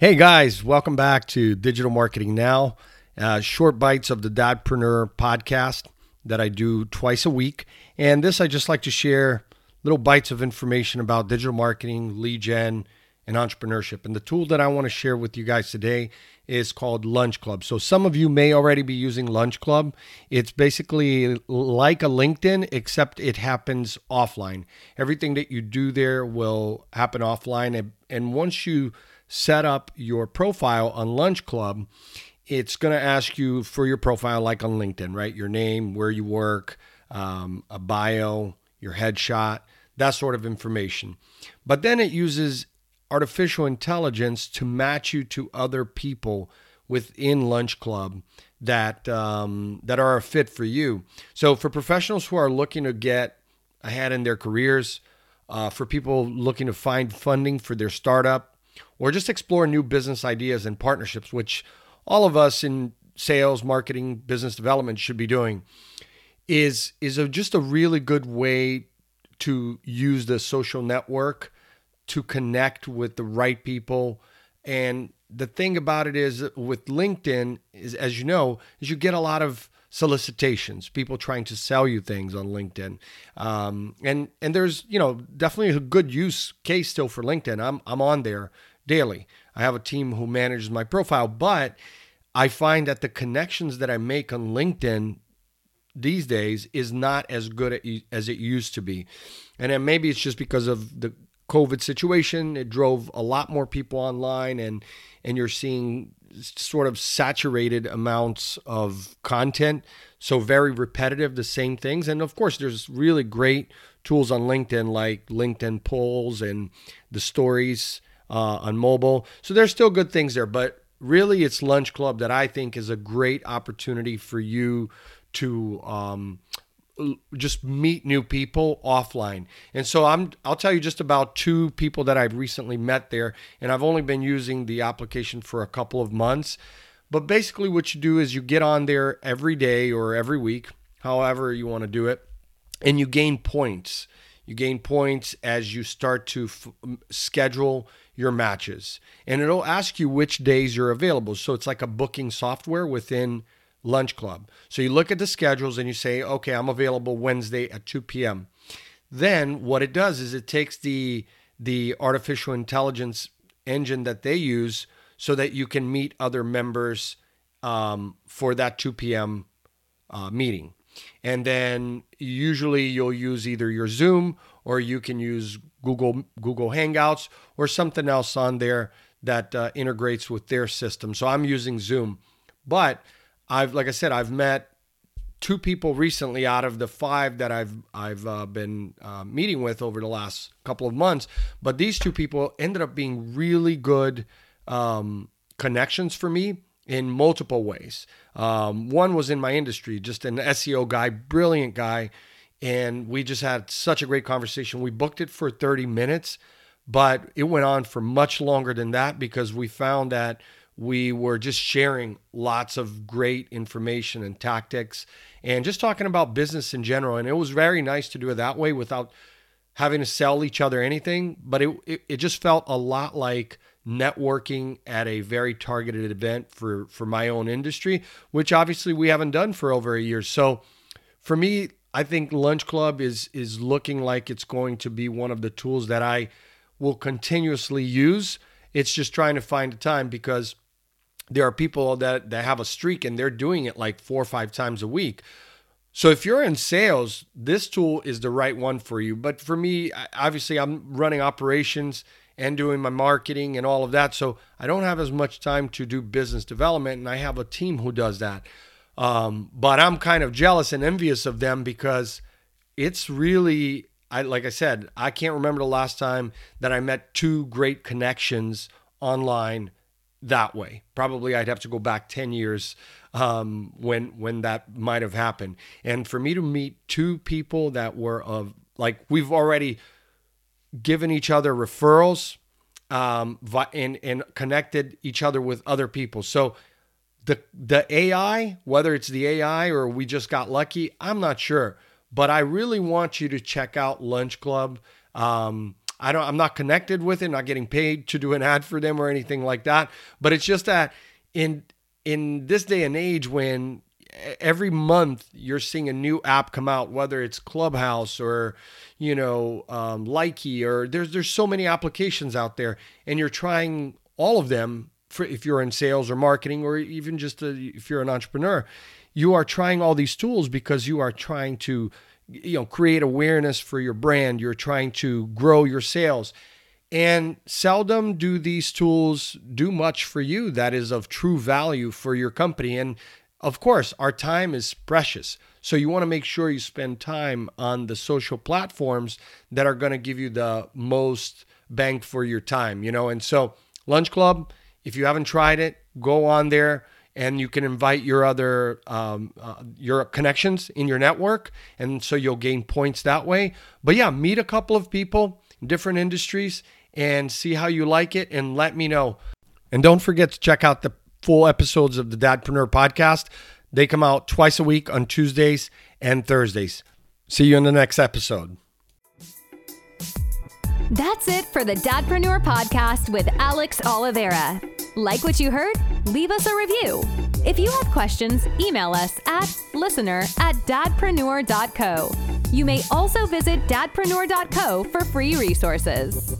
Hey guys, welcome back to Digital Marketing Now. Uh, short bites of the Dadpreneur podcast that I do twice a week. And this, I just like to share little bites of information about digital marketing, lead gen, and entrepreneurship. And the tool that I want to share with you guys today is called Lunch Club. So some of you may already be using Lunch Club. It's basically like a LinkedIn, except it happens offline. Everything that you do there will happen offline. And, and once you set up your profile on Lunch Club, it's going to ask you for your profile, like on LinkedIn, right? Your name, where you work, um, a bio, your headshot, that sort of information. But then it uses artificial intelligence to match you to other people within Lunch Club that um, that are a fit for you. So for professionals who are looking to get ahead in their careers, uh, for people looking to find funding for their startup, or just explore new business ideas and partnerships, which all of us in sales, marketing, business development should be doing, is is a, just a really good way to use the social network to connect with the right people. And the thing about it is with LinkedIn is as you know, is you get a lot of solicitations, people trying to sell you things on LinkedIn. Um, and and there's, you know, definitely a good use case still for LinkedIn. I'm I'm on there daily. I have a team who manages my profile, but I find that the connections that I make on LinkedIn these days is not as good as it used to be. And then maybe it's just because of the COVID situation. It drove a lot more people online, and and you're seeing sort of saturated amounts of content, so very repetitive, the same things. And of course, there's really great tools on LinkedIn like LinkedIn polls and the stories uh, on mobile. So there's still good things there, but really it's Lunch Club that I think is a great opportunity for you to um, just meet new people offline. And so I'm I'll tell you just about two people that I've recently met there and I've only been using the application for a couple of months. But basically what you do is you get on there every day or every week, however you want to do it, and you gain points. You gain points as you start to f- schedule your matches. And it'll ask you which days you're available. So it's like a booking software within Lunch Club. So you look at the schedules and you say, okay, I'm available Wednesday at 2 p.m. Then what it does is it takes the the artificial intelligence engine that they use so that you can meet other members um, for that 2 p.m. Uh, meeting. And then usually you'll use either your Zoom or you can use Google Google Hangouts or something else on there that uh, integrates with their system. So I'm using Zoom. But I've like I said I've met two people recently out of the five that I've I've uh, been uh, meeting with over the last couple of months. But these two people ended up being really good um, connections for me in multiple ways. Um, one was in my industry, just an SEO guy, brilliant guy. And we just had such a great conversation. We booked it for 30 minutes, but it went on for much longer than that because we found that we were just sharing lots of great information and tactics and just talking about business in general. And it was very nice to do it that way without having to sell each other anything. But it, it, it just felt a lot like networking at a very targeted event for for my own industry, which obviously we haven't done for over a year. So for me, I think Lunch Club is is looking like it's going to be one of the tools that I will continuously use. It's just trying to find a time because there are people that that have a streak and they're doing it like four or five times a week. So if you're in sales, this tool is the right one for you. But for me, obviously I'm running operations and doing my marketing and all of that. So I don't have as much time to do business development, and I have a team who does that. Um, but I'm kind of jealous and envious of them because it's really, I like I said, I can't remember the last time that I met two great connections online that way. Probably I'd have to go back 10 years um, when when that might have happened. And for me to meet two people that were of like we've already given each other referrals um, and, and connected each other with other people. So the the AI, whether it's the AI or we just got lucky, I'm not sure. But I really want you to check out Lunch Club. Um, I don't I'm not connected with it, not getting paid to do an ad for them or anything like that. But it's just that in in this day and age when every month you're seeing a new app come out, whether it's Clubhouse or you know um, Likey or there's there's so many applications out there, and you're trying all of them for if you're in sales or marketing or even just a, if you're an entrepreneur, you are trying all these tools because you are trying to you know create awareness for your brand. You're trying to grow your sales. And seldom do these tools do much for you that is of true value for your company. And of course, our time is precious. So you want to make sure you spend time on the social platforms that are going to give you the most bang for your time, you know? And so, Lunch Club, if you haven't tried it, go on there and you can invite your other um, uh, your connections in your network and so you'll gain points that way but yeah meet a couple of people in different industries and see how you like it and let me know and don't forget to check out the full episodes of the Dadpreneur podcast. They come out twice a week on Tuesdays and Thursdays. See you in the next episode. That's it for the Dadpreneur podcast with Alex Oliveira. Like what you heard? Leave us a review. If you have questions, email us at listener at dadpreneur.co. You may also visit dadpreneur.co for free resources.